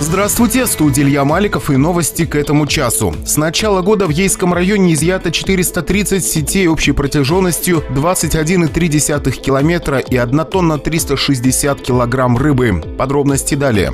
Здравствуйте, студия Илья Маликов и новости к этому часу. С начала года в Ейском районе изъято 430 сетей общей протяженностью 21,3 километра и 1 тонна 360 килограмм рыбы. Подробности далее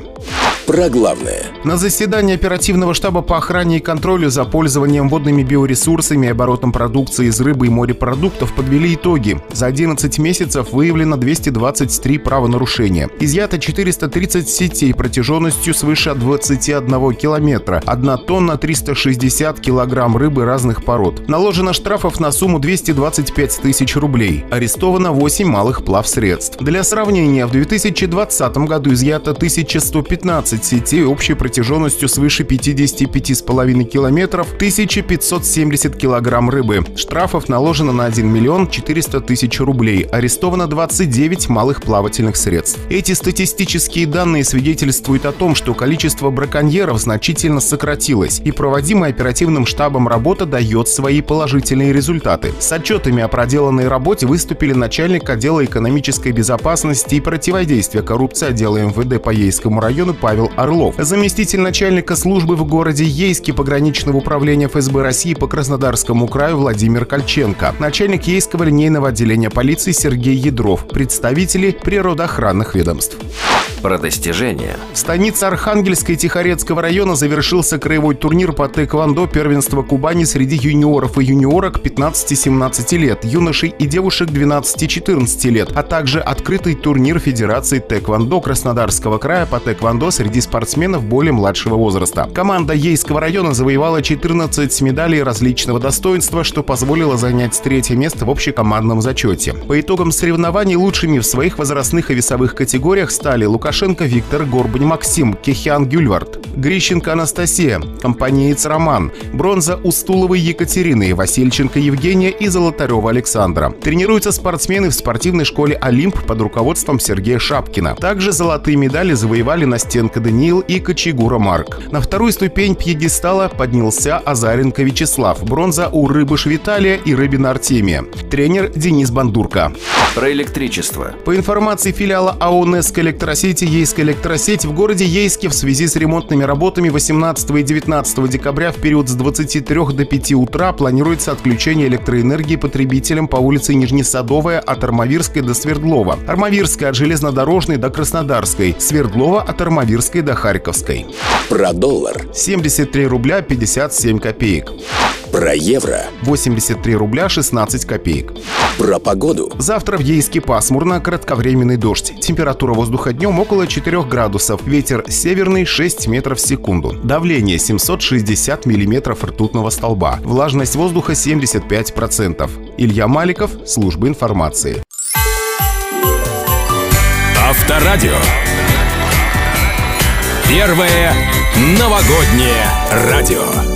про главное. На заседании оперативного штаба по охране и контролю за пользованием водными биоресурсами и оборотом продукции из рыбы и морепродуктов подвели итоги. За 11 месяцев выявлено 223 правонарушения. Изъято 430 сетей протяженностью свыше 21 километра, 1 тонна 360 килограмм рыбы разных пород. Наложено штрафов на сумму 225 тысяч рублей. Арестовано 8 малых плавсредств. Для сравнения, в 2020 году изъято 1115 15 сетей общей протяженностью свыше 55,5 километров, 1570 килограмм рыбы. Штрафов наложено на 1 миллион 400 тысяч рублей. Арестовано 29 малых плавательных средств. Эти статистические данные свидетельствуют о том, что количество браконьеров значительно сократилось, и проводимая оперативным штабом работа дает свои положительные результаты. С отчетами о проделанной работе выступили начальник отдела экономической безопасности и противодействия коррупции отдела МВД по Ейскому району Павел Павел Орлов, заместитель начальника службы в городе Ейске пограничного управления ФСБ России по Краснодарскому краю Владимир Кольченко, начальник Ейского линейного отделения полиции Сергей Ядров, представители природоохранных ведомств про достижения. В станице Архангельска и Тихорецкого района завершился краевой турнир по тэквондо первенства Кубани среди юниоров и юниорок 15-17 лет, юношей и девушек 12-14 лет, а также открытый турнир Федерации тэквондо Краснодарского края по тэквондо среди спортсменов более младшего возраста. Команда Ейского района завоевала 14 медалей различного достоинства, что позволило занять третье место в общекомандном зачете. По итогам соревнований лучшими в своих возрастных и весовых категориях стали Лукаш Лукашенко Виктор, Горбань Максим, Кехиан Гюльвард, Грищенко Анастасия, Компаниец Роман, бронза Устуловой Екатерины, Васильченко Евгения и Золотарева Александра. Тренируются спортсмены в спортивной школе «Олимп» под руководством Сергея Шапкина. Также золотые медали завоевали Настенко Даниил и Кочегура Марк. На вторую ступень пьедестала поднялся Азаренко Вячеслав, бронза у Рыбыш Виталия и Рыбина Артемия. Тренер Денис Бандурка. Про электричество. По информации филиала АО «Неск Электросети» Ейская электросеть в городе Ейске в связи с ремонтными работами 18 и 19 декабря в период с 23 до 5 утра планируется отключение электроэнергии потребителям по улице Нижнесадовая от Армавирской до Свердлова, Армавирская от Железнодорожной до Краснодарской, Свердлова от Армавирской до Харьковской. Про доллар. 73 рубля 57 копеек. Про евро. 83 рубля 16 копеек. Про погоду. Завтра в Ейске пасмурно, кратковременный дождь. Температура воздуха днем около 4 градусов. Ветер северный 6 метров в секунду. Давление 760 миллиметров ртутного столба. Влажность воздуха 75%. Илья Маликов, служба информации. Авторадио. Первое новогоднее радио.